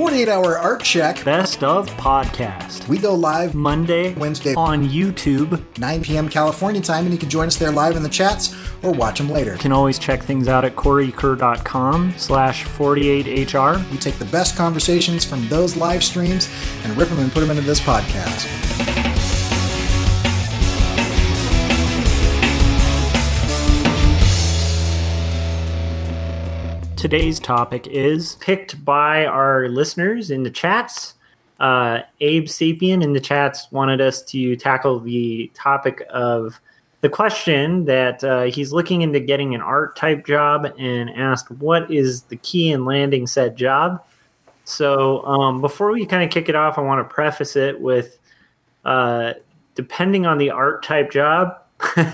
48 hour art check. Best of podcast. We go live Monday, Wednesday on YouTube. 9 p.m. California time, and you can join us there live in the chats or watch them later. You can always check things out at coreykerr.com slash 48hr. We take the best conversations from those live streams and rip them and put them into this podcast. Today's topic is picked by our listeners in the chats. Uh, Abe Sapien in the chats wanted us to tackle the topic of the question that uh, he's looking into getting an art type job and asked what is the key in landing said job. So um, before we kind of kick it off, I want to preface it with uh, depending on the art type job.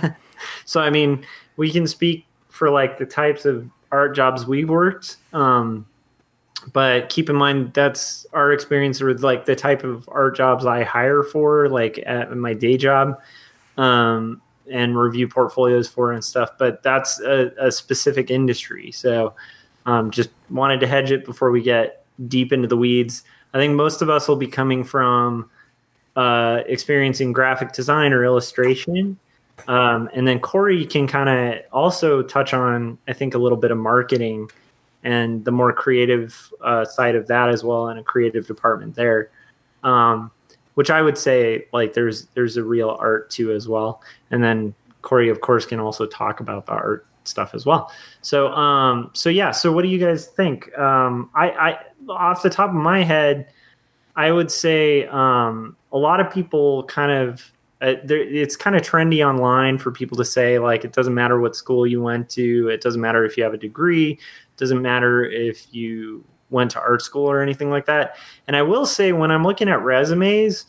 so I mean, we can speak for like the types of art jobs we've worked. Um, but keep in mind that's our experience with like the type of art jobs I hire for, like at my day job, um, and review portfolios for and stuff. But that's a, a specific industry, so um, just wanted to hedge it before we get deep into the weeds. I think most of us will be coming from uh, experiencing graphic design or illustration, um, and then Corey can kind of also touch on, I think, a little bit of marketing and the more creative uh, side of that as well, and a creative department there. Um, which I would say, like, there's there's a real art to as well. And then Corey, of course, can also talk about the art stuff as well. So, um, so yeah. So, what do you guys think? Um, I, I, off the top of my head, I would say um, a lot of people kind of uh, there, it's kind of trendy online for people to say like it doesn't matter what school you went to it doesn't matter if you have a degree it doesn't matter if you went to art school or anything like that. And i will say when i'm looking at resumes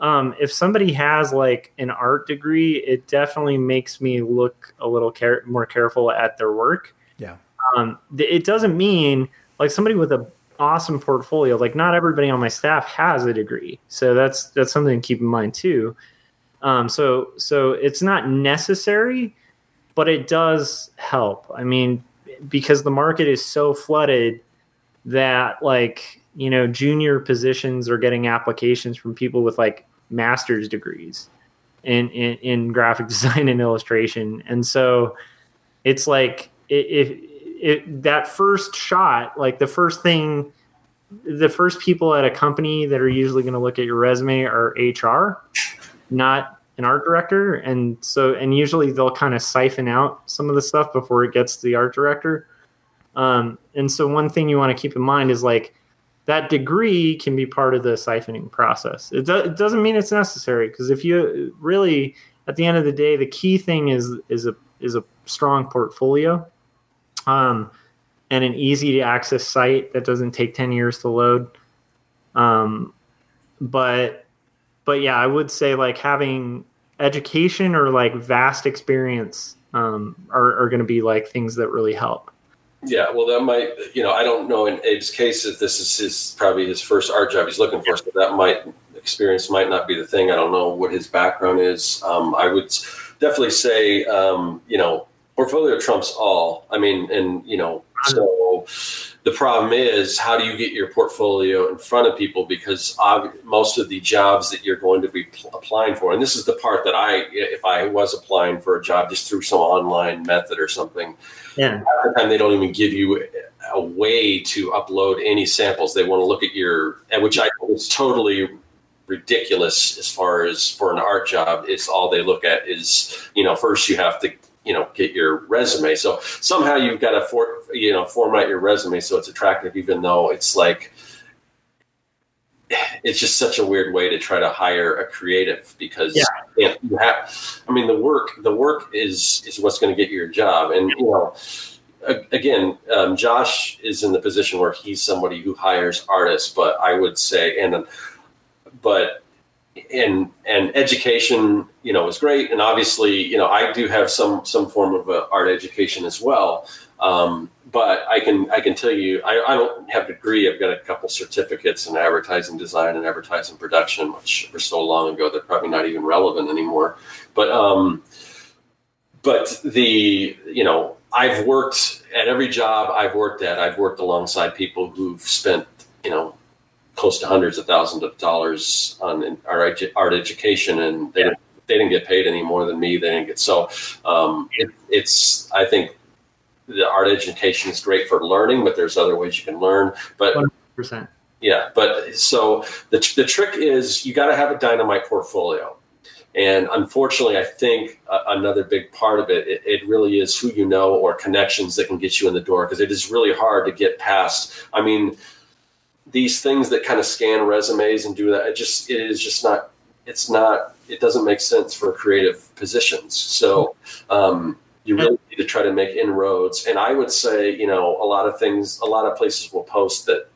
um, if somebody has like an art degree it definitely makes me look a little care- more careful at their work. Yeah. Um, it doesn't mean like somebody with a awesome portfolio like not everybody on my staff has a degree. So that's that's something to keep in mind too um, so so it's not necessary, but it does help. I mean, because the market is so flooded that like you know junior positions are getting applications from people with like master's degrees in in, in graphic design and illustration, and so it's like if that first shot, like the first thing the first people at a company that are usually going to look at your resume are HR not an art director and so and usually they'll kind of siphon out some of the stuff before it gets to the art director. Um, and so one thing you want to keep in mind is like that degree can be part of the siphoning process. It, do, it doesn't mean it's necessary because if you really at the end of the day the key thing is is a is a strong portfolio um, and an easy to access site that doesn't take 10 years to load. Um, but but yeah, I would say like having education or like vast experience um, are, are going to be like things that really help. Yeah, well, that might, you know, I don't know in Abe's case if this is his probably his first art job he's looking for, so that might experience might not be the thing. I don't know what his background is. Um, I would definitely say, um, you know, portfolio trumps all. I mean, and you know, so the problem is how do you get your portfolio in front of people? Because most of the jobs that you're going to be pl- applying for and this is the part that i if i was applying for a job just through some online method or something yeah. at the time they don't even give you a way to upload any samples. They want to look at your which i was totally ridiculous as far as for an art job it's all they look at is you know first you have to you know get your resume so somehow you've got to for, you know format your resume so it's attractive even though it's like it's just such a weird way to try to hire a creative because yeah. you have i mean the work the work is is what's going to get you your job and you know again um, josh is in the position where he's somebody who hires artists but i would say and but and and education you know is great. And obviously you know i do have some some form of art education as well. Um, but i can i can tell you I, I, don't have a degree. I've got a couple certificates in advertising design and advertising production which were so long ago they're probably not even relevant anymore. But um but the you know i've worked at every job i've worked at. I've worked alongside people who've spent you know close to hundreds of thousands of dollars on art, art education, and they didn't, they didn't get paid any more than me. They didn't get so. Um, it, it's I think the art education is great for learning, but there's other ways you can learn. But 100%. Yeah, but so the the trick is you got to have a dynamite portfolio. And unfortunately, I think uh, another big part of it, it, it, really is who you know or connections that can get you in the door because it is really hard to get past. I mean, these things that kind of scan resumes and do that, it just it is just not. It's not. It doesn't make sense for creative positions. So um, you really need to try to make inroads. And I would say, you know, a lot of things, a lot of places will post that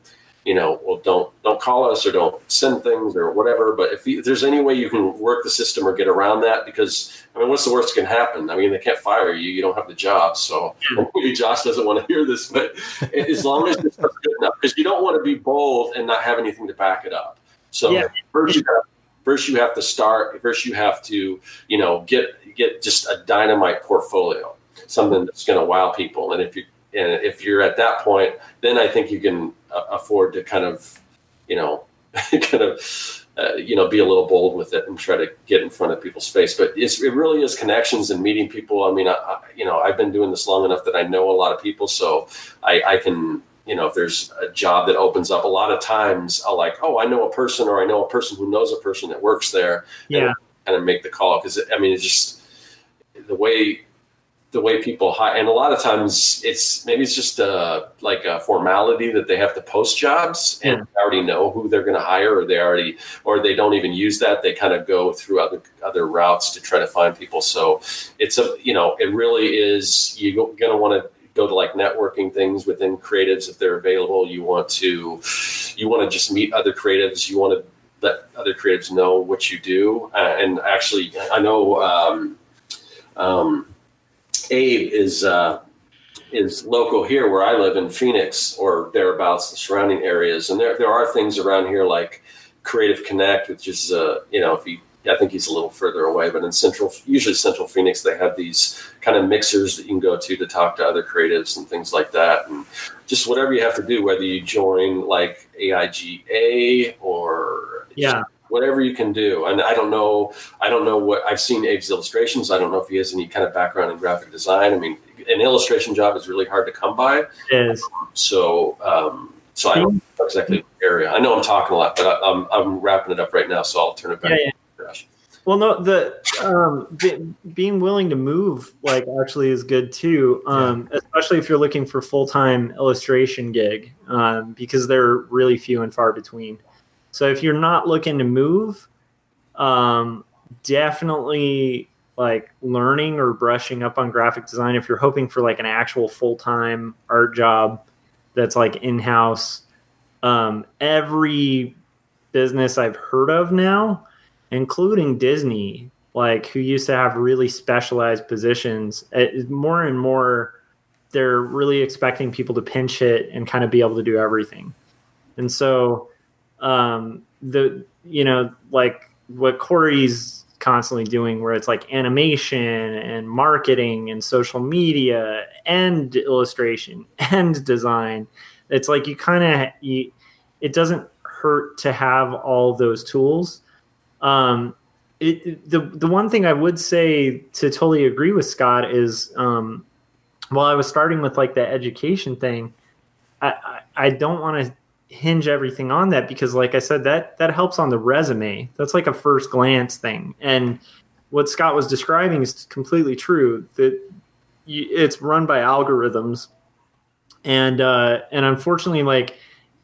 you know, well, don't don't call us or don't send things or whatever. But if, you, if, there's any way you can work the system or get around that, because I mean, what's the worst that can happen? I mean, they can't fire you; you don't have the job. So maybe Josh doesn't want to hear this, but as long as it's good enough, because you don't want to be bold and not have anything to back it up. So yeah. first, you have, first you have to start. First, you have to you know get get just a dynamite portfolio, something that's going to wow people. And if you and if you're at that point, then I think you can afford to kind of, you know, kind of, uh, you know, be a little bold with it and try to get in front of people's face. But it really is connections and meeting people. I mean, I, I, you know, I've been doing this long enough that I know a lot of people, so I, I can, you know, if there's a job that opens up, a lot of times I'll like, oh, I know a person, or I know a person who knows a person that works there. Yeah, kind of make the call because I mean, it's just the way the way people hire, and a lot of times it's maybe it's just a, uh, like a formality that they have to post jobs and they already know who they're going to hire, or they already, or they don't even use that. They kind of go through other other routes to try to find people. So it's a you know it really is you're going to want to go to like networking things within creatives if they're available. You want to you want to just meet other creatives. You want to let other creatives know what you do. Uh, and actually, I know. Um, um, Abe is uh, is local here where I live in Phoenix or thereabouts, the surrounding areas, and there there are things around here like Creative Connect, which is uh, you know if you I think he's a little further away, but in central, usually central Phoenix, they have these kind of mixers that you can go to to talk to other creatives and things like that. And just whatever you have to do, whether you join like AIGA or yeah, whatever you can do. And I don't know, I don't know what I've seen Abe's illustrations. I don't know if he has any kind of background in graphic design. I mean, an illustration job is really hard to come by. It is. So, um, so I don't know exactly area. I know I'm talking a lot, but I, am I'm, I'm wrapping it up right now. So I'll turn it back. Yeah, yeah. Josh. Well, no, the um, be, being willing to move like actually is good too, um, yeah. especially if you're looking for full time illustration gig, um, because they're really few and far between. So if you're not looking to move, um, definitely like learning or brushing up on graphic design. If you're hoping for like an actual full time art job that's like in house, um, every business I've heard of now, including Disney, like who used to have really specialized positions, it, more and more they're really expecting people to pinch hit and kind of be able to do everything. And so um, the you know like what Corey's constantly doing, where it's like animation and marketing and social media and illustration and design. It's like you kind of. It doesn't hurt to have all those tools. Um, it, the the one thing I would say to totally agree with Scott is um, while I was starting with like the education thing, I, I, I don't want to hinge everything on that because like i said that that helps on the resume. That's like a first glance thing. And what scott was describing is completely true that you, it's run by algorithms. And uh and unfortunately like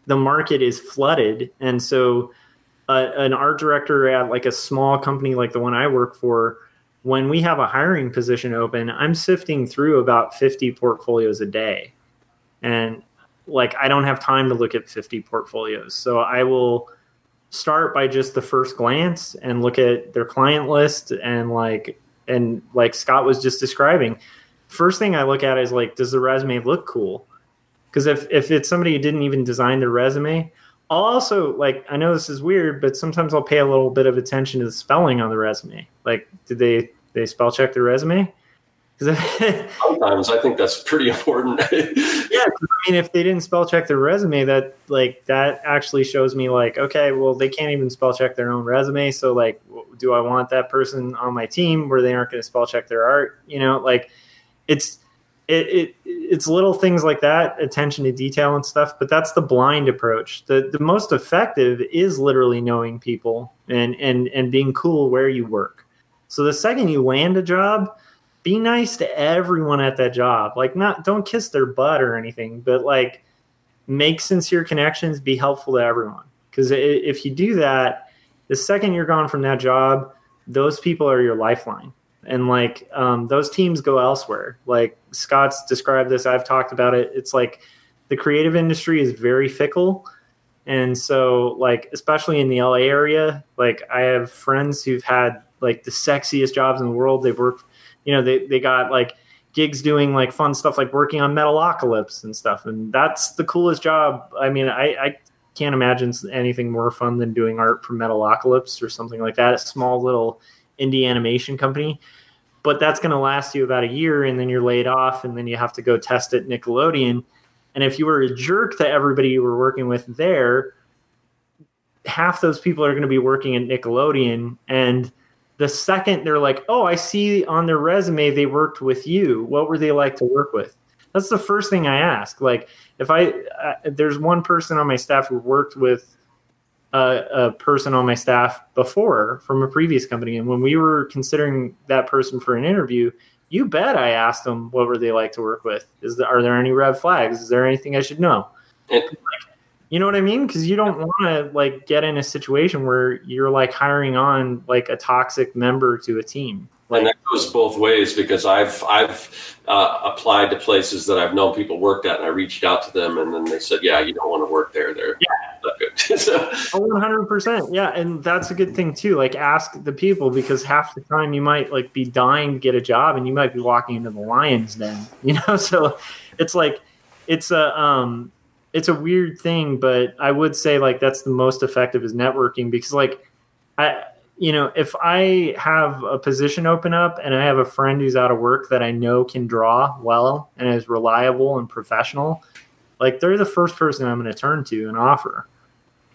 the market is flooded. And so uh, an art director at like a small company like the one i work for when we have a hiring position open i'm sifting through about 50 portfolios a day. And like I don't have time to look at 50 portfolios. So I will start by just the first glance and look at their client list and like and like Scott was just describing. First thing I look at is like does the resume look cool? Because if if it's somebody who didn't even design their resume, I'll also like I know this is weird, but sometimes I'll pay a little bit of attention to the spelling on the resume. Like did they they spell check their resume? Sometimes I think that's pretty important. yeah, I mean, if they didn't spell check their resume, that like that actually shows me like, okay, well, they can't even spell check their own resume. So like, do I want that person on my team where they aren't going to spell check their art? You know, like it's it, it it's little things like that, attention to detail and stuff. But that's the blind approach. The the most effective is literally knowing people and and and being cool where you work. So the second you land a job, be nice to everyone at that job. Like not don't kiss their butt or anything, but like make sincere connections, be helpful to everyone. Because if you do that, the second you're gone from that job, those people are your lifeline. And like um, those teams go elsewhere. Like Scott's described this, I've talked about it. It's like the creative industry is very fickle. And so, like, especially in the LA area, like, I have friends who've had like the sexiest jobs in the world. They've worked you know they, they got like gigs doing like fun stuff like working on metalocalypse and stuff and that's the coolest job. I mean i, I can't imagine anything more fun than doing art for metalocalypse or something like that a small little indie animation company. But that's going to last you about a year and then you're laid off and then you have to go test at nickelodeon. And if you were a jerk to everybody you were working with there half those people are going to be working at nickelodeon and the second they're like, "Oh, I see on their resume they worked with you. What were they like to work with?" That's the first thing I ask. Like, if I uh, there's one person on my staff who worked with a, a, person on my staff before from a previous company, and when we were considering that person for an interview, you bet I asked them what were they like to work with. Is there, are there any red flags? Is there anything I should know? You know what I mean? Because you don't want to like get in a situation where you're like hiring on like a toxic member to a team. Like, and that goes both ways because I've I've uh, applied to places that I've known people worked at, and I reached out to them, and then they said, "Yeah, you don't want to work there. They're yeah. not good." one hundred percent, yeah, and that's a good thing too. Like, ask the people because half the time you might like be dying to get a job, and you might be walking into the lions den. You know, so it's like it's a um it's a weird thing, but I would say like that's the most effective is networking because like I you know if I have a position open up and I have a friend who's out of work that I know can draw well and is reliable and professional, like they're the first person I'm going to turn to and offer.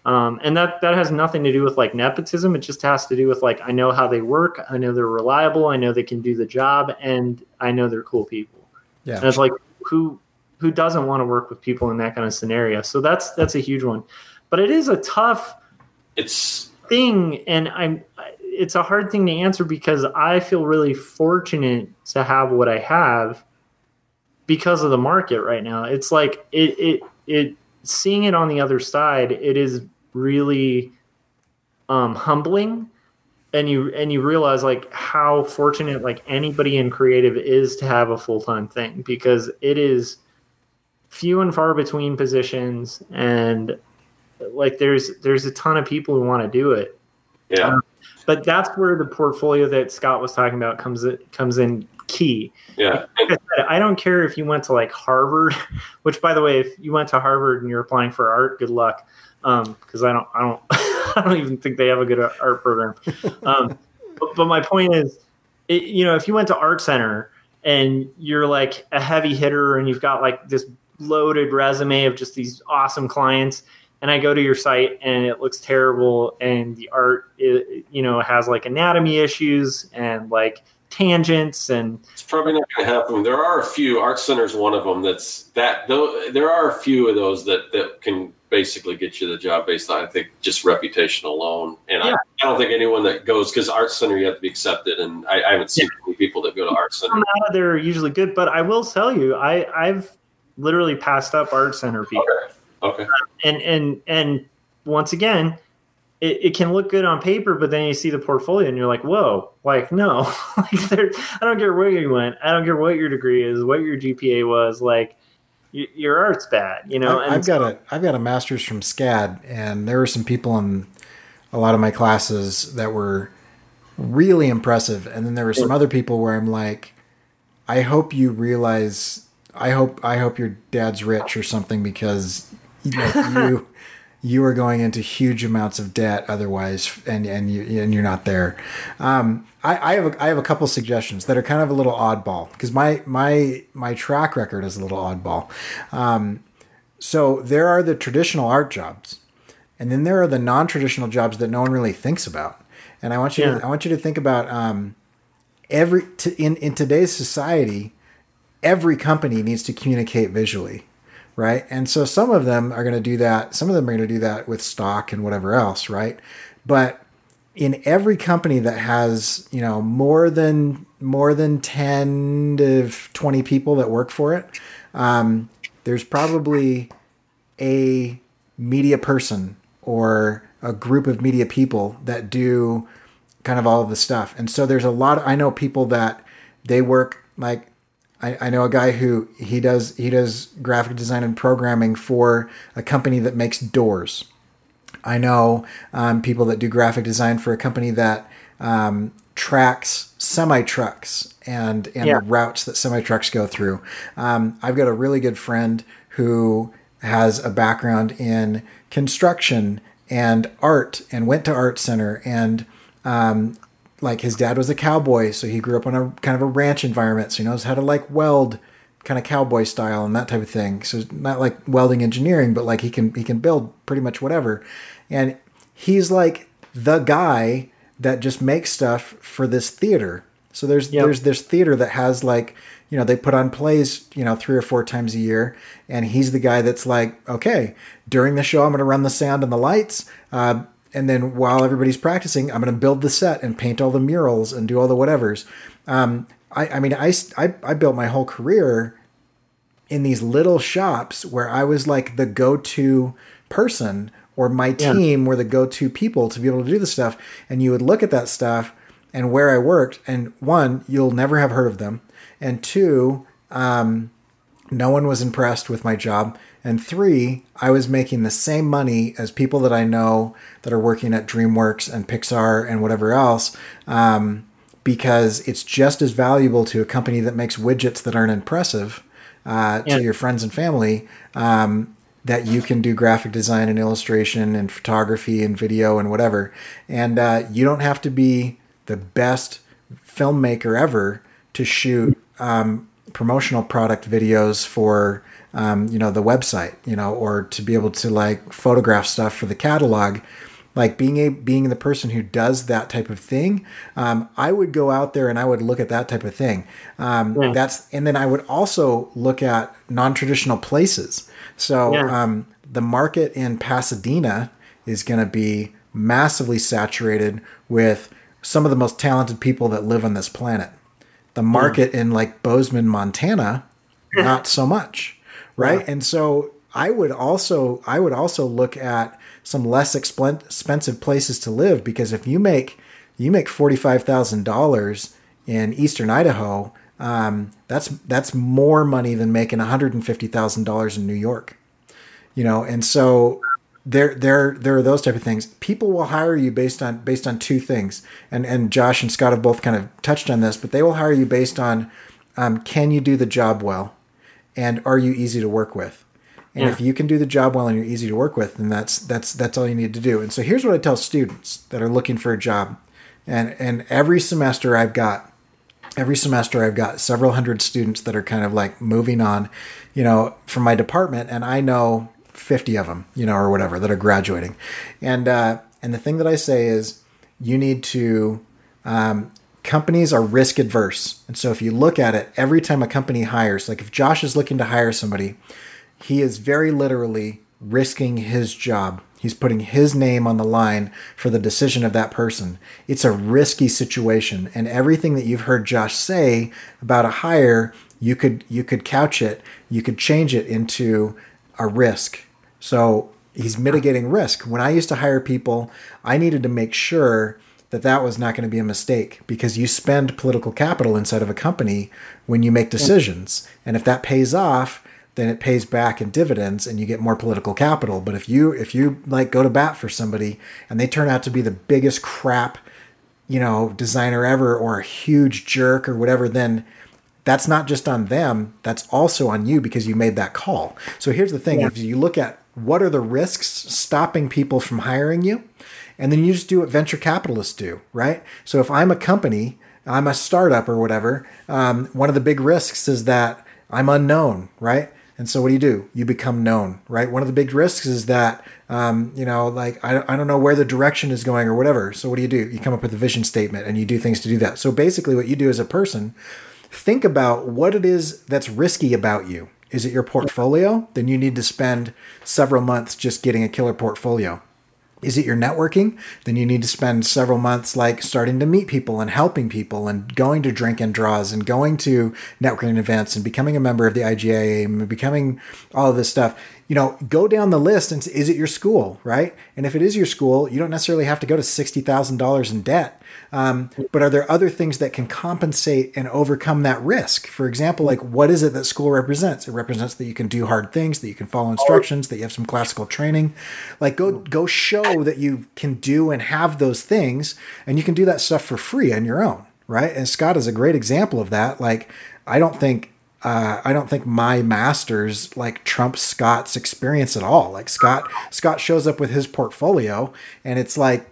Um, and that that has nothing to do with like nepotism. It just has to do with like I know how they work, I know they're reliable, I know they can do the job, and I know they're cool people. Yeah, and it's like who who doesn't want to work with people in that kind of scenario? So that's that's a huge one. But it is a tough it's thing and I'm it's a hard thing to answer because I feel really fortunate to have what I have because of the market right now. It's like it it it seeing it on the other side, it is really um humbling and you and you realize like how fortunate like anybody in creative is to have a full-time thing because it is few and far between positions and like there's there's a ton of people who want to do it. Yeah. Um, but that's where the portfolio that scott was talking about comes comes in key. Yeah. Like I, said, I don't care if you went to like harvard which by the way if you went to harvard and you're applying for art good luck. Because um, i don't i don't i don't even think they have a good art program. Um, but, but my point is it, you know if you went to art center and you're like a heavy hitter and you've got like this loaded resume of just these awesome clients and I go to your site and it looks terrible and the art it, you know has like anatomy issues and like tangents and it's probably not going to happen. There are a few art centers one of them that's that though there are a few of those that that can basically get you the job based on I think just reputation alone. And yeah. I, I, don't think anyone that goes because art center you have to be accepted and I, I haven't seen yeah. many people that go to art center. They're usually good, but I will tell you I I've literally passed up art center people. Okay. okay. And and and once again, it, it, can look good on paper, but then you see the portfolio and you're like, whoa, like no, like there, I don't care where you went, I don't care what your degree is, what your GPA was, like y- your art's bad, you know. I, have got a I've got a master's from SCAD, and there were some people in a lot of my classes that were really impressive, and then there were some other people where I'm like, I hope you realize I hope I hope your dad's rich or something because like you you are going into huge amounts of debt otherwise, and and you and you're not there. Um, I, I have a, I have a couple suggestions that are kind of a little oddball because my my my track record is a little oddball. Um, so there are the traditional art jobs, and then there are the non-traditional jobs that no one really thinks about. And I want you Yeah. to I want you to think about um, every in in today's society, every company needs to communicate visually, right? And so some of them are going to do that. Some of them are going to do that with stock and whatever else, right? But in every company that has you know more than more than 10 to 20 people that work for it um, there's probably a media person or a group of media people that do kind of all of the stuff and so there's a lot i know people that they work like I, I know a guy who he does he does graphic design and programming for a company that makes doors I know um, people that do graphic design for a company that um, tracks semi trucks and and Yeah. the routes that semi trucks go through. Um, I've got a really good friend who has a background in construction and art and went to art center and um, like his dad was a cowboy, so he grew up in a kind of a ranch environment, so he knows how to like weld kind of cowboy style and that type of thing. So not like welding engineering, but like he can he can build pretty much whatever. And he's like the guy that just makes stuff for this theater. So there's Yep. there's this theater that has like you know they put on plays you know three or four times a year, and he's the guy that's like okay during the show I'm going to run the sound and the lights. Uh, and then while everybody's practicing, I'm going to build the set and paint all the murals and do all the whatevers. Um, I, I mean, I, I, I built my whole career in these little shops where I was like the go-to person or my Yeah. team were the go-to people to be able to do the stuff. And you would look at that stuff and where I worked, and one, you'll never have heard of them, and two, um, no one was impressed with my job. And three, I was making the same money as people that I know that are working at DreamWorks and Pixar and whatever else, um, because it's just as valuable to a company that makes widgets that aren't impressive uh, Yeah. to your friends and family um, that you can do graphic design and illustration and photography and video and whatever. And uh, you don't have to be the best filmmaker ever to shoot um, promotional product videos for um, you know the website you know or to be able to like photograph stuff for the catalog like being a being the person who does that type of thing um, i would go out there and i would look at that type of thing. Um, Yeah. that's and then i would also look at non-traditional places. So Yeah. um, the market in pasadena is going to be massively saturated with some of the most talented people that live on this planet. The market in like Bozeman, Montana, not so much, right? And so I would also I would also look at some less expensive places to live because if you make you make forty five thousand dollars in Eastern Idaho, um, that's that's more money than making one hundred and fifty thousand dollars in New York. You know and so there there there are those type of things. People will hire you based on based on two things. And and josh and scott have both kind of touched on this but they will hire you based on um, can you do the job well and are you easy to work with and Yeah. if you can do the job well and you're easy to work with then that's that's that's all you need to do and so here's what i tell students that are looking for a job and and every semester i've got every semester I've got several hundred students that are kind of like moving on, you know, from my department, and I know 50 of them, you know, or whatever that are graduating. And uh, and the thing that I say is, you need to. Um, companies are risk adverse, and so if you look at it, every time a company hires, like if Josh is looking to hire somebody, he is very literally risking his job. He's putting his name on the line for the decision of that person. It's a risky situation, and everything that you've heard Josh say about a hire, you could you could couch it, you could change it into a risk. So he's mitigating risk. When I used to hire people, I needed to make sure that that was not going to be a mistake because you spend political capital inside of a company when you make decisions, and if that pays off, then it pays back in dividends and you get more political capital. But if you if you like go to bat for somebody and they turn out to be the biggest crap, you know, designer ever or a huge jerk or whatever, then that's not just on them, that's also on you because you made that call. So here's the thing, Yeah. if you look at what are the risks stopping people from hiring you? And then you just do what venture capitalists do, right? So if I'm a company, I'm a startup or whatever, um, one of the big risks is that I'm unknown, right? And so what do you do? You become known, right? One of the big risks is that, um, you know, like I, I don't know where the direction is going or whatever. So what do you do? You come up with a vision statement and you do things to do that. So basically, what you do as a person, think about what it is that's risky about you. Is it your portfolio? Then you need to spend several months just getting a killer portfolio. Is it your networking? Then you need to spend several months like starting to meet people and helping people and going to drink and draws and going to networking events and becoming a member of the AIGA and becoming all of this stuff. You know, go down the list and is it your school, right? And if it is your school, you don't necessarily have to go to $60,000 in debt. Um, but are there other things that can compensate and overcome that risk? For example, like what is it that school represents? It represents that you can do hard things, that you can follow instructions, that you have some classical training. Like go go show that you can do and have those things, and you can do that stuff for free on your own, right? And Scott is a great example of that. Like I don't think uh, I don't think my masters like trump Scott's experience at all. Like Scott, Scott shows up with his portfolio, and it's like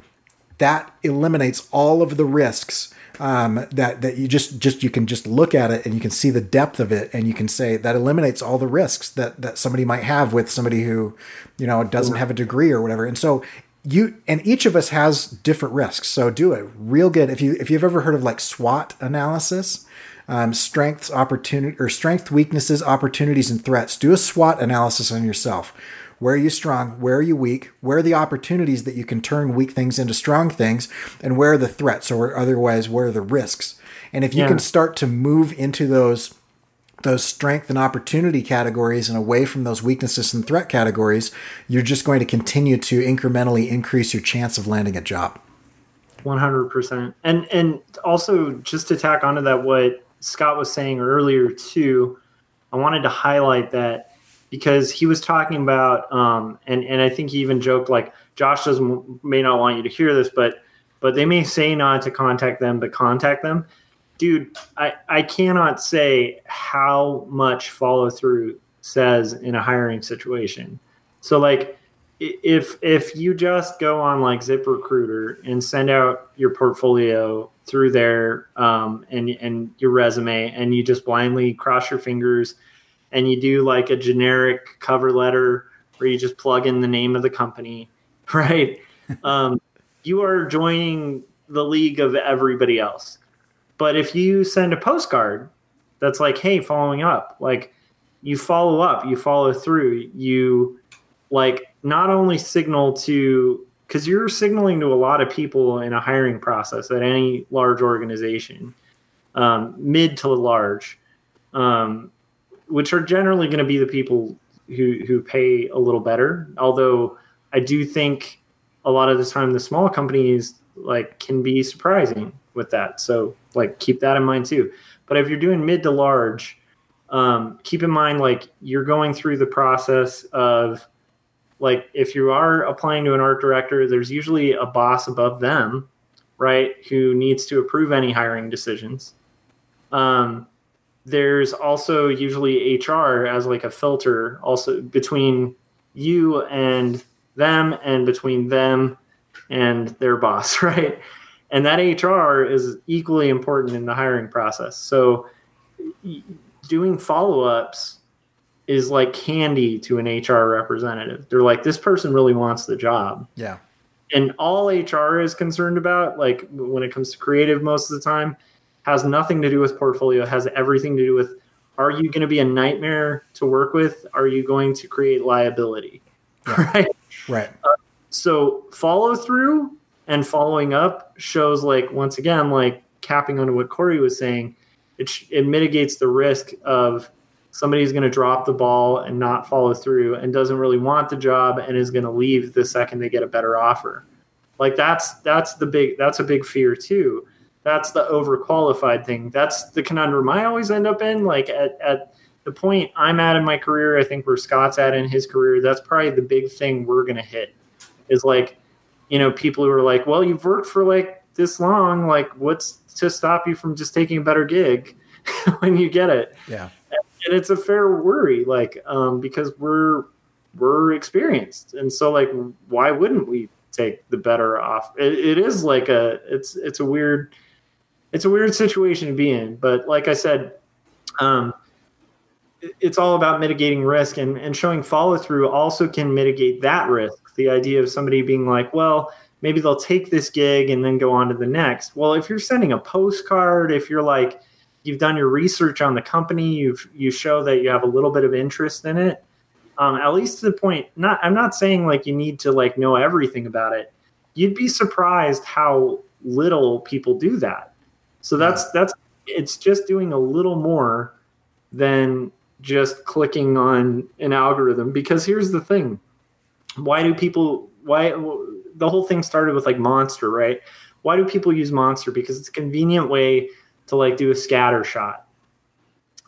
that eliminates all of the risks um, that that you just just you can just look at it and you can see the depth of it and you can say that eliminates all the risks that that somebody might have with somebody who you know doesn't have a degree or whatever. And so you and each of us has different risks. So do it real good. If you if you've ever heard of like SWOT analysis um, strengths opportunity or strength weaknesses opportunities and threats do a SWOT analysis on yourself where are you strong? Where are you weak? Where are the opportunities that you can turn weak things into strong things? And where are the threats or otherwise where are the risks? And if you yeah. can start to move into those those strength and opportunity categories and away from those weaknesses and threat categories, you're just going to continue to incrementally increase your chance of landing a job. 100%. And and also just to tack onto that what Scott was saying earlier too, I wanted to highlight that because he was talking about um, and and I think he even joked like Josh doesn't may not want you to hear this, but but they may say not to contact them, but contact them. Dude, I, I cannot say how much follow through says in a hiring situation. So like if if you just go on like ZipRecruiter and send out your portfolio through there um, and and your resume and you just blindly cross your fingers and you do like a generic cover letter where you just plug in the name of the company, right? um, you are joining the league of everybody else. But if you send a postcard that's like, hey, following up, like you follow up, you follow through, you like not only signal to, because you're signaling to a lot of people in a hiring process at any large organization, um, mid to large. Um, which are generally going to be the people who who pay a little better. Although I do think a lot of the time the small companies like can be surprising with that. So like keep that in mind too. But if you're doing mid to large, um, keep in mind like you're going through the process of like if you are applying to an art director, there's usually a boss above them, right, who needs to approve any hiring decisions. Um, there's also usually HR as like a filter also between you and them and between them and their boss, right? And that HR is equally important in the hiring process. So doing follow-ups is like candy to an HR representative. They're like this person really wants the job. Yeah. And all HR is concerned about like when it comes to creative most of the time has nothing to do with portfolio, has everything to do with are you going to be a nightmare to work with? Are you going to create liability? Yeah. Right. Right. Uh, so follow through and following up shows like once again like capping onto what Corey was saying, it sh- it mitigates the risk of somebody's going to drop the ball and not follow through and doesn't really want the job and is going to leave the second they get a better offer. Like that's that's the big that's a big fear too that's the overqualified thing. That's the conundrum I always end up in. Like at, at the point I'm at in my career, I think where Scott's at in his career, that's probably the big thing we're going to hit is like, you know, people who are like, well, you've worked for like this long. Like, what's to stop you from just taking a better gig when you get it? Yeah. And it's a fair worry, like, um, because we're, we're experienced, and so like, why wouldn't we take the better off? it, it is like a it's it's a weird it's a weird situation to be in. But like I said, um, it's all about mitigating risk and, and showing follow through also can mitigate that risk. The idea of somebody being like, well, maybe they'll take this gig and then go on to the next. Well, if you're sending a postcard, if you're like, you've done your research on the company, you've you show that you have a little bit of interest in it. Um, at least to the point. Not, I'm not saying like you need to like know everything about it. You'd be surprised how little people do that. So that's that's it's just doing a little more than just clicking on an algorithm because here's the thing. Why do people why the whole thing started with like Monster, right? Why do people use Monster? Because it's a convenient way to like do a scatter shot.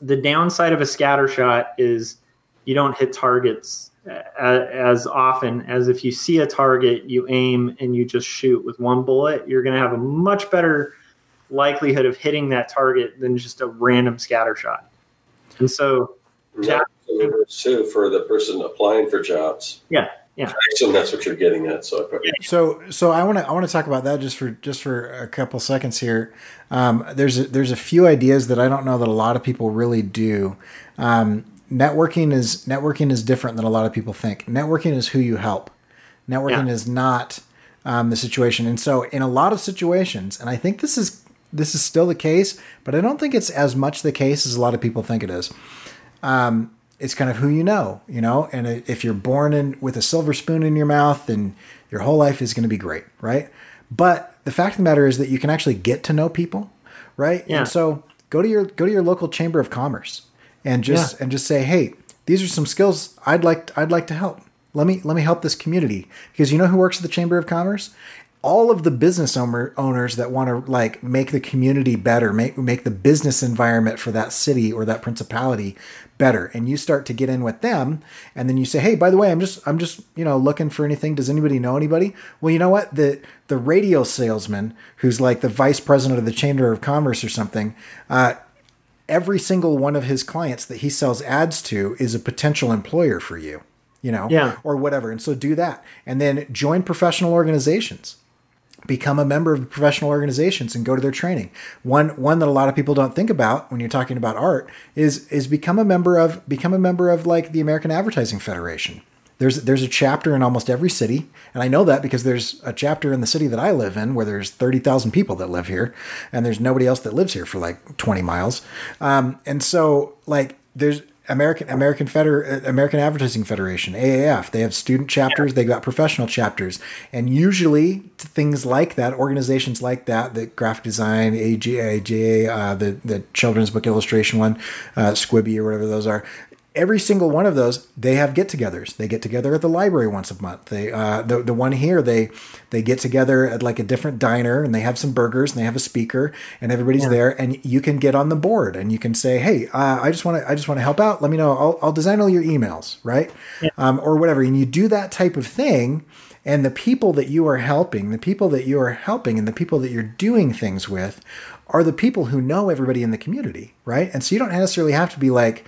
The downside of a scatter shot is you don't hit targets as often as if you see a target, you aim and you just shoot with one bullet. You're going to have a much better likelihood of hitting that target than just a random scatter shot. And so, yeah, too for the person applying for jobs. Yeah, yeah. I assume that's what you're getting at. So, so, so I want to I want to talk about that just for just for a couple seconds here. Um, there's a, there's a few ideas that I don't know that a lot of people really do. Um, networking is networking is different than a lot of people think. Networking is who you help. Networking yeah. is not um, the situation. And so, in a lot of situations, and I think this is this is still the case, but I don't think it's as much the case as a lot of people think it is. Um, it's kind of who you know, you know, and if you're born in with a silver spoon in your mouth, then your whole life is going to be great, right? But the fact of the matter is that you can actually get to know people, right? Yeah. And so go to your go to your local chamber of commerce and just yeah. and just say, hey, these are some skills I'd like I'd like to help. Let me let me help this community because you know who works at the chamber of commerce all of the business owner, owners that want to like make the community better, make make the business environment for that city or that principality better, and you start to get in with them, and then you say, hey, by the way, I'm just I'm just you know looking for anything. Does anybody know anybody? Well, you know what the the radio salesman who's like the vice president of the Chamber of Commerce or something. Uh, every single one of his clients that he sells ads to is a potential employer for you you know, yeah. or whatever. And so do that. And then join professional organizations become a member of professional organizations and go to their training. One one that a lot of people don't think about when you're talking about art is is become a member of become a member of like the American Advertising Federation. There's there's a chapter in almost every city, and I know that because there's a chapter in the city that I live in where there's thirty thousand people that live here, and there's nobody else that lives here for like twenty miles. Um, and so like there's American American Feder American Advertising Federation AAF. They have student chapters. They got professional chapters, and usually things like that, organizations like that, the graphic design, AIGA, uh, the the children's book illustration one, uh, SCBWI or whatever those are every single one of those they have get-togethers. They get together at the library once a month. They uh, the, the one here they they get together at like a different diner and they have some burgers and they have a speaker and everybody's yeah. there and you can get on the board and you can say hey uh, i just want to i just want to help out. Let me know. I'll, I'll design all your emails right? Yeah. um, or whatever. And you do that type of thing and the people that you are helping the people that you are helping and the people that you're doing things with are the people who know everybody in the community right? And so you don't necessarily have to be like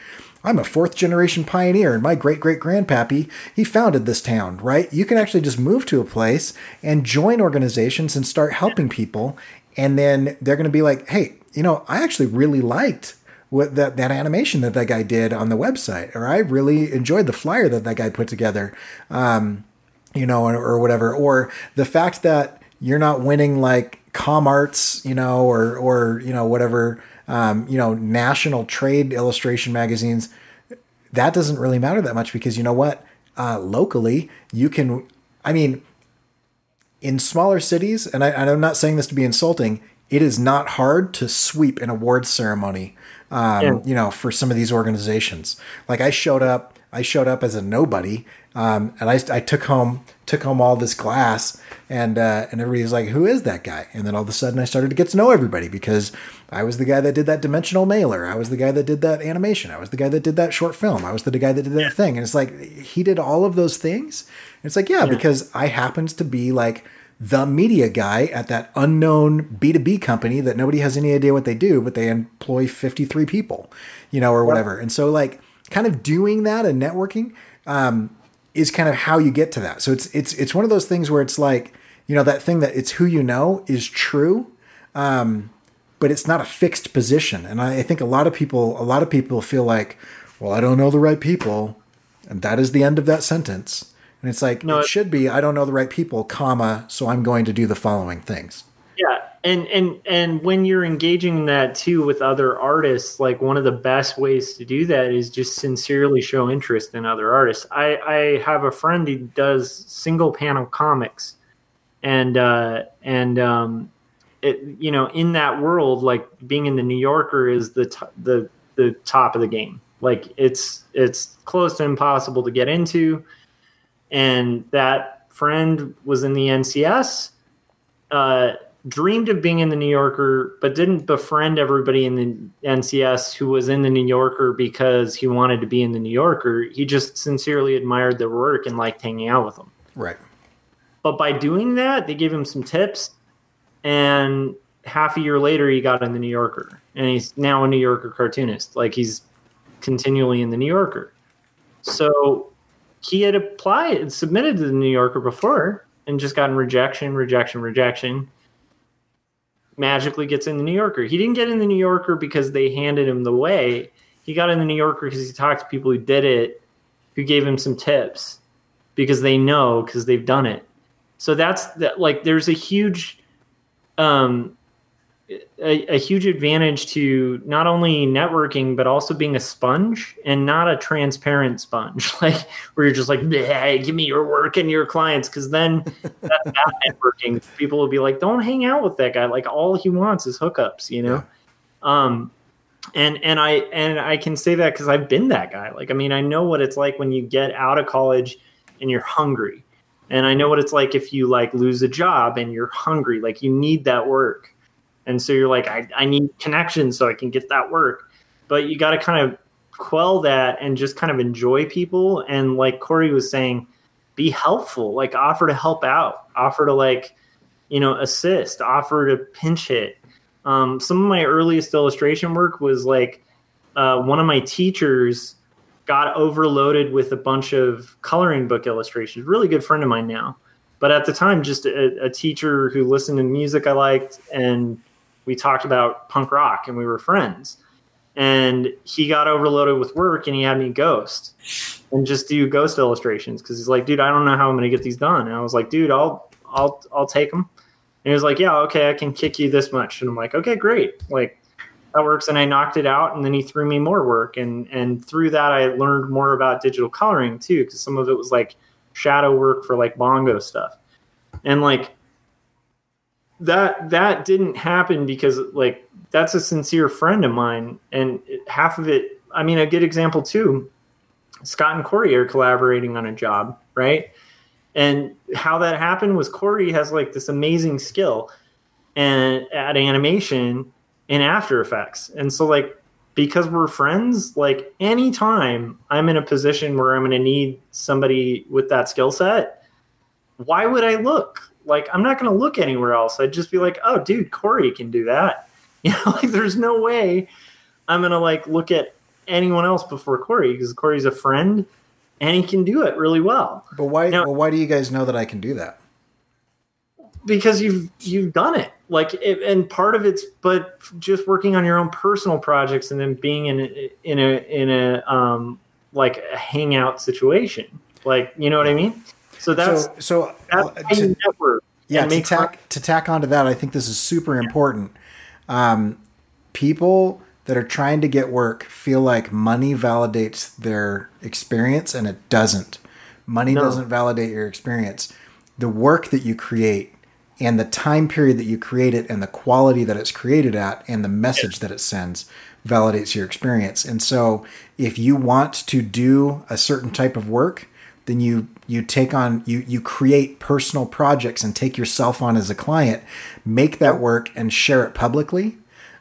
I'm a fourth generation pioneer, and my great great grandpappy, he founded this town, right? You can actually just move to a place and join organizations and start helping people. And then they're going to be like, hey, you know, I actually really liked what that, that animation that that guy did on the website, or I really enjoyed the flyer that that guy put together, um, you know, or, or whatever. Or the fact that you're not winning like com arts, you know, or, or, you know, whatever um, you know, national trade illustration magazines, that doesn't really matter that much because you know what? Uh, locally, you can, I mean, in smaller cities, and, I, and I'm not saying this to be insulting, it is not hard to sweep an awards ceremony, um, yeah. you know, for some of these organizations. Like I showed up, I showed up as a nobody, um, and I, I took home took home all this glass, and uh, and everybody was like, "Who is that guy?" And then all of a sudden, I started to get to know everybody because I was the guy that did that dimensional mailer. I was the guy that did that animation. I was the guy that did that short film. I was the guy that did that thing. And it's like he did all of those things. And it's like, yeah, yeah, because I happened to be like the media guy at that unknown B2B company that nobody has any idea what they do, but they employ 53 people, you know, or whatever. And so like kind of doing that and networking, um, is kind of how you get to that. So it's it's it's one of those things where it's like you know that thing that it's who you know is true, um, but it's not a fixed position. And I, I think a lot of people a lot of people feel like, well, I don't know the right people, and that is the end of that sentence. And it's like No, it it- should be I don't know the right people, comma. So I'm going to do the following things. Yeah, and and and when you're engaging in that too with other artists, like one of the best ways to do that is just sincerely show interest in other artists. I I have a friend who does single panel comics, and uh, and um, it you know in that world, like being in the New Yorker is the t- the the top of the game. Like it's it's close to impossible to get into, and that friend was in the NCS. Uh, dreamed of being in the New Yorker, but didn't befriend everybody in the NCS who was in the New Yorker because he wanted to be in the New Yorker. He just sincerely admired their work and liked hanging out with them. Right. But by doing that, they gave him some tips, and half a year later, he got in the New Yorker, and he's now a New Yorker cartoonist. Like he's continually in the New Yorker. So he had applied, and submitted to the New Yorker before, and just gotten rejection, rejection, rejection. Magically gets in the New Yorker. He didn't get in the New Yorker because they handed him the way. He got in the New Yorker because he talked to people who did it, who gave him some tips because they know because they've done it. So that's that. Like, there's a huge, um, a, a huge advantage to not only networking but also being a sponge and not a transparent sponge, like where you're just like, hey, give me your work and your clients, because then that's not networking. People will be like, don't hang out with that guy. Like, all he wants is hookups, you know. Um, and and I and I can say that because I've been that guy. Like, I mean, I know what it's like when you get out of college and you're hungry, and I know what it's like if you like lose a job and you're hungry. Like, you need that work, and so you're like, I I need connections so I can get that work. But you got to kind of quell that and just kind of enjoy people. And like Corey was saying, be helpful. Like, offer to help out. Offer to like, you know, assist. Offer to pinch hit. Um, some of my earliest illustration work was like uh, one of my teachers got overloaded with a bunch of coloring book illustrations. Really good friend of mine now, but at the time, just a, a teacher who listened to music I liked, and we talked about punk rock, and we were friends. And he got overloaded with work, and he had me ghost and just do ghost illustrations because he's like, dude, I don't know how I'm gonna get these done. And I was like, dude, I'll I'll I'll take them. And he was like, yeah, okay, I can kick you this much. And I'm like, okay, great. Like that works. And I knocked it out. And then he threw me more work. And, and through that, I learned more about digital coloring too. Cause some of it was like shadow work for like bongo stuff. And like that, that didn't happen because like, that's a sincere friend of mine. And half of it, I mean, a good example too, Scott and Corey are collaborating on a job, right? And how that happened was Corey has like this amazing skill and at animation in After Effects. And so like because we're friends, like anytime I'm in a position where I'm gonna need somebody with that skill set, why would I look? Like I'm not gonna look anywhere else. I'd just be like, oh dude, Corey can do that. You know, like there's no way I'm gonna like look at anyone else before Corey because Corey's a friend and he can do it really well But why? No. well, why do you guys know that I can do that? because you've you've done it like it, and part of it's but just working on your own personal projects and then being in a, in a in a um like a hangout situation like you know what i mean so that's so, so that's uh, to- network yeah to tack to tack onto that i think this is super important. Um, people that are trying to get work feel like money validates their experience and it doesn't. Money No. doesn't validate your experience. The work that you create and the time period that you create it and the quality that it's created at and the message that it sends validates your experience. And so if you want to do a certain type of work then you you take on you you create personal projects and take yourself on as a client make that work and share it publicly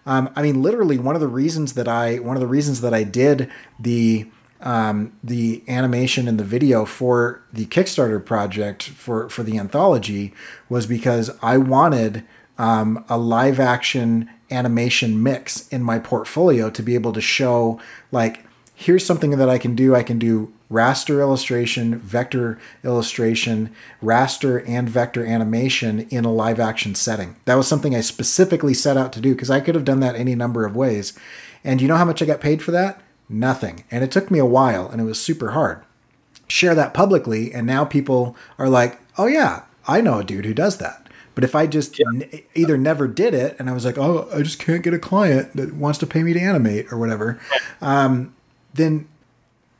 um, i mean literally one of the reasons that i one of the reasons that i did the um, the animation and the video for the kickstarter project for for the anthology was because i wanted um, a live action animation mix in my portfolio to be able to show like here's something that I can do. I can do raster illustration, vector illustration, raster and vector animation in a live action setting. That was something I specifically set out to do because I could have done that any number of ways. And you know how much I got paid for that? Nothing. And it took me a while and it was super hard. Share that publicly, and now people are like, oh, yeah, I know a dude who does that. But if I just yeah. n- either never did it and I was like, oh, I just can't get a client that wants to pay me to animate or whatever, um, then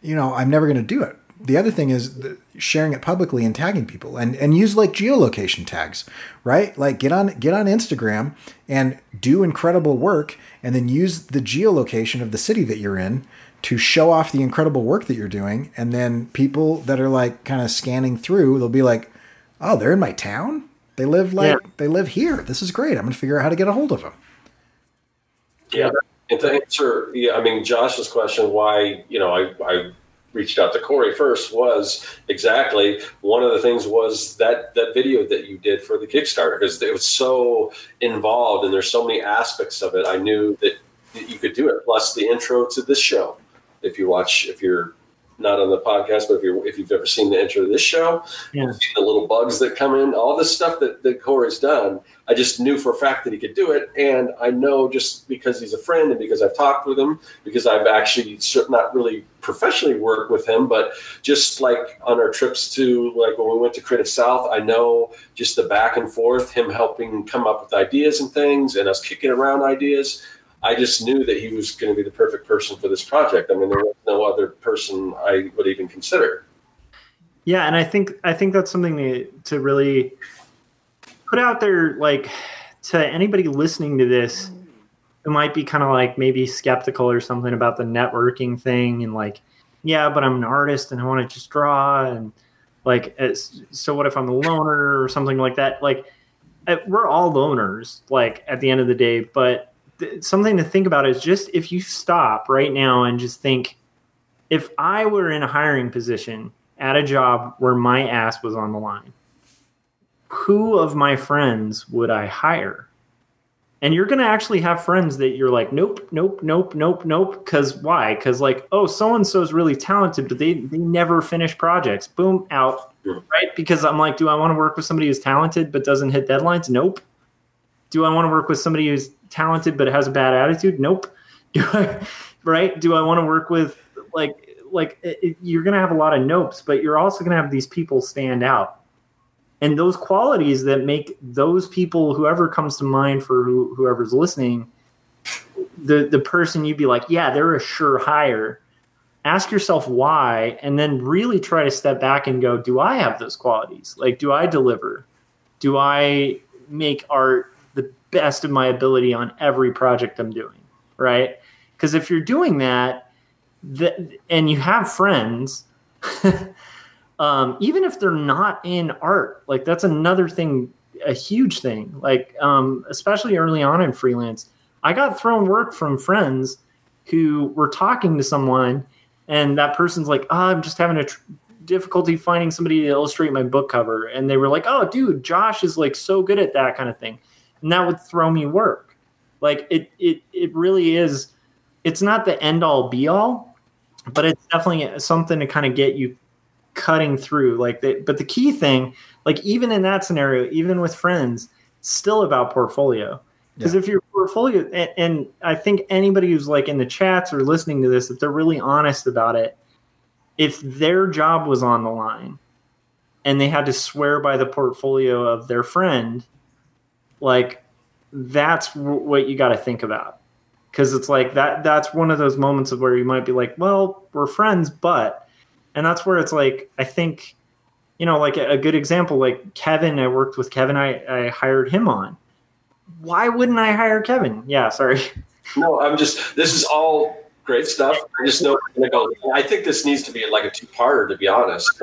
you know I'm never going to do it. The other thing is sharing it publicly and tagging people and, and use like geolocation tags, right? Like get on get on Instagram and do incredible work and then use the geolocation of the city that you're in to show off the incredible work that you're doing. And then people that are like kind of scanning through, they'll be like, oh, they're in my town. They live like yeah. they live here. This is great. I'm going to figure out how to get a hold of them. Yeah. And to answer, yeah, I mean, Josh's question, why, you know, I, I reached out to Corey first was exactly one of the things was that that video that you did for the Kickstarter because it was so involved and there's so many aspects of it. I knew that, that you could do it. Plus the intro to this show. If you watch, if you're not on the podcast, but if you if you've ever seen the intro to this show, yeah. the little bugs that come in, all this stuff that, that Corey's done, I just knew for a fact that he could do it. And I know just because he's a friend and because I've talked with him, because I've actually not really professionally worked with him, but just like on our trips to like when we went to Creative South, I know just the back and forth, him helping come up with ideas and things and us kicking around ideas I just knew that he was going to be the perfect person for this project. I mean, there was no other person I would even consider. Yeah, and I think I think that's something to, really put out there, like to anybody listening to this who might be kind of like maybe skeptical or something about the networking thing, and like, yeah, but I'm an artist and I want to just draw, and like, so what if I'm a loner or something like that? Like, eh, we're all loners, like at the end of the day, but something to think about is just if you stop right now and just think if I were in a hiring position at a job where my ass was on the line, who of my friends would I hire? And you're going to actually have friends that you're like, nope, nope, nope, nope, nope. Because why? Because, like, oh, so and so is really talented, but they, they never finish projects. Boom, out. Right? Because I'm like, do I want to work with somebody who's talented but doesn't hit deadlines? Nope. Do I want to work with somebody who's talented but has a bad attitude? Nope. Do I, right? Do I want to work with like like it, you're going to have a lot of nopes, but you're also going to have these people stand out. And those qualities that make those people, whoever comes to mind for who, whoever's listening, the the person you'd be like, yeah, they're a sure hire. Ask yourself why, and then really try to step back and go, do I have those qualities? Like, do I deliver? Do I make art best of my ability on every project I'm doing, right? Because if you're doing that, the, and you have friends, um, even if they're not in art, like that's another thing, a huge thing. Like um, especially early on in freelance, I got thrown work from friends who were talking to someone, and that person's like, oh, "I'm just having a tr- difficulty finding somebody to illustrate my book cover," and they were like, "Oh, dude, Josh is like so good at that kind of thing." And that would throw me work. Like it, it, it really is. It's not the end all be all, but it's definitely something to kind of get you cutting through. Like, the, but the key thing, like even in that scenario, even with friends, still about portfolio. Because yeah. if your portfolio, and, and I think anybody who's like in the chats or listening to this, if they're really honest about it, if their job was on the line and they had to swear by the portfolio of their friend like that's w- what you got to think about. Because it's like that that's one of those moments of where you might be like well we're friends but and that's where it's like i think you know like a, a good example like kevin i worked with kevin I, I hired him on. Why wouldn't i hire kevin? Yeah sorry. No i'm just this is all great stuff. I just know i think this needs to be like a two-parter to be honest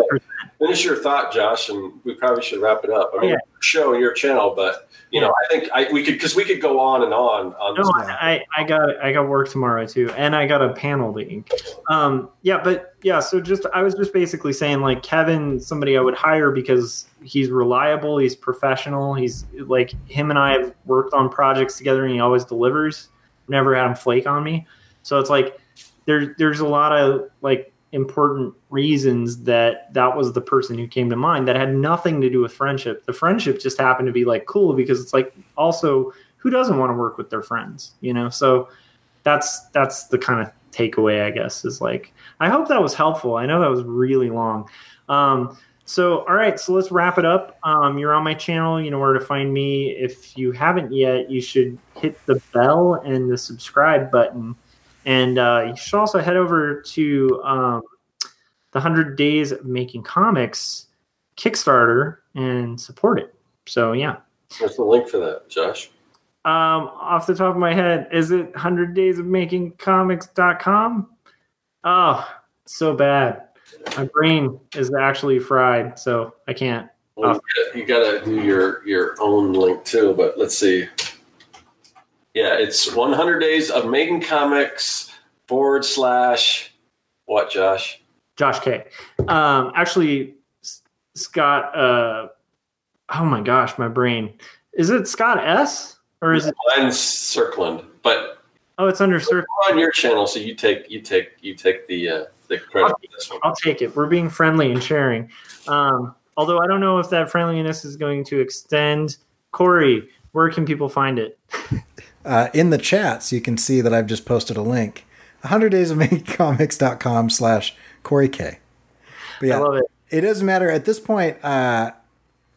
finish your thought josh and we probably should wrap it up i mean yeah. show your channel but you know, I think I, we could because we could go on and on. on no, I, I got I got work tomorrow too, and I got a panel leading. Um, yeah, but yeah, so just I was just basically saying like Kevin, somebody I would hire because he's reliable, he's professional, he's like him and I have worked on projects together, and he always delivers. Never had him flake on me, so it's like there's there's a lot of like important reasons that that was the person who came to mind that had nothing to do with friendship. The friendship just happened to be like cool because it's like also who doesn't want to work with their friends, you know? So that's that's the kind of takeaway, I guess, is like I hope that was helpful. I know that was really long. Um, so, all right, so let's wrap it up. Um, you're on my channel. You know where to find me. If you haven't yet, you should hit the bell and the subscribe button. And uh, you should also head over to um, the 100 Days of Making Comics Kickstarter and support it. So, yeah. What's the link for that, Josh? Um, off the top of my head, is it 100 Days of Making Comics.com? Oh, so bad my brain is actually fried, so I can't. Well, you gotta do your your own link too. But let's see. Yeah, it's 100 days of making comics forward slash what, Josh? Josh K. Um, actually, Scott. Uh, oh my gosh, my brain. Is it Scott S or is it? Mine's Circland, but oh, it's under Circland on your channel. So you take you take you take the. Uh, the credit I'll, for this one. I'll take it. We're being friendly and sharing. Um, although I don't know if that friendliness is going to extend. Corey, where can people find it? Uh, in the chats, you can see that I've just posted a link. 100 days of making comics.com slash Corey K. But yeah, I love it. It doesn't matter at this point. Uh,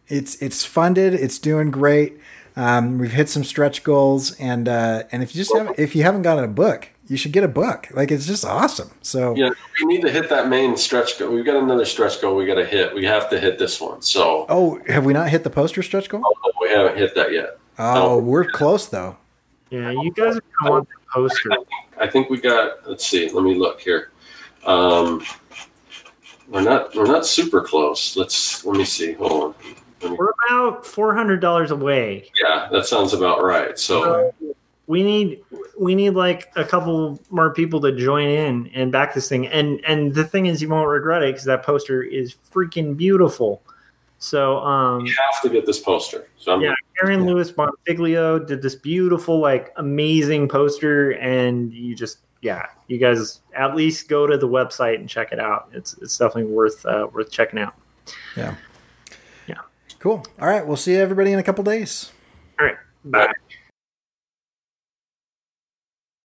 it's it's funded. It's doing great. Um, we've hit some stretch goals, and uh, and if you just have if you haven't gotten a book, you should get a book. Like it's just awesome. So yeah, we need to hit that main stretch goal. We've got another stretch goal we got to hit. We have to hit this one. So oh, have we not hit the poster stretch goal? Oh, we haven't hit that yet. Oh, we're close though. Yeah, you guys are gonna want the poster. I think, we got. Let's see. Let me look here. Um, we're not. We're not super close. Let's. Let me see. Hold on. We're about four hundred dollars away. Yeah, that sounds about right. So we need we need like a couple more people to join in and back this thing. And and the thing is, you won't regret it because that poster is freaking beautiful. So um, you have to get this poster. So I'm, yeah, Aaron yeah. Lewis Bonfiglio did this beautiful, like amazing poster, and you just yeah, you guys at least go to the website and check it out. It's it's definitely worth uh, worth checking out. Yeah. Yeah. Cool. All right. We'll see everybody in a couple days. All right. Bye. Bye.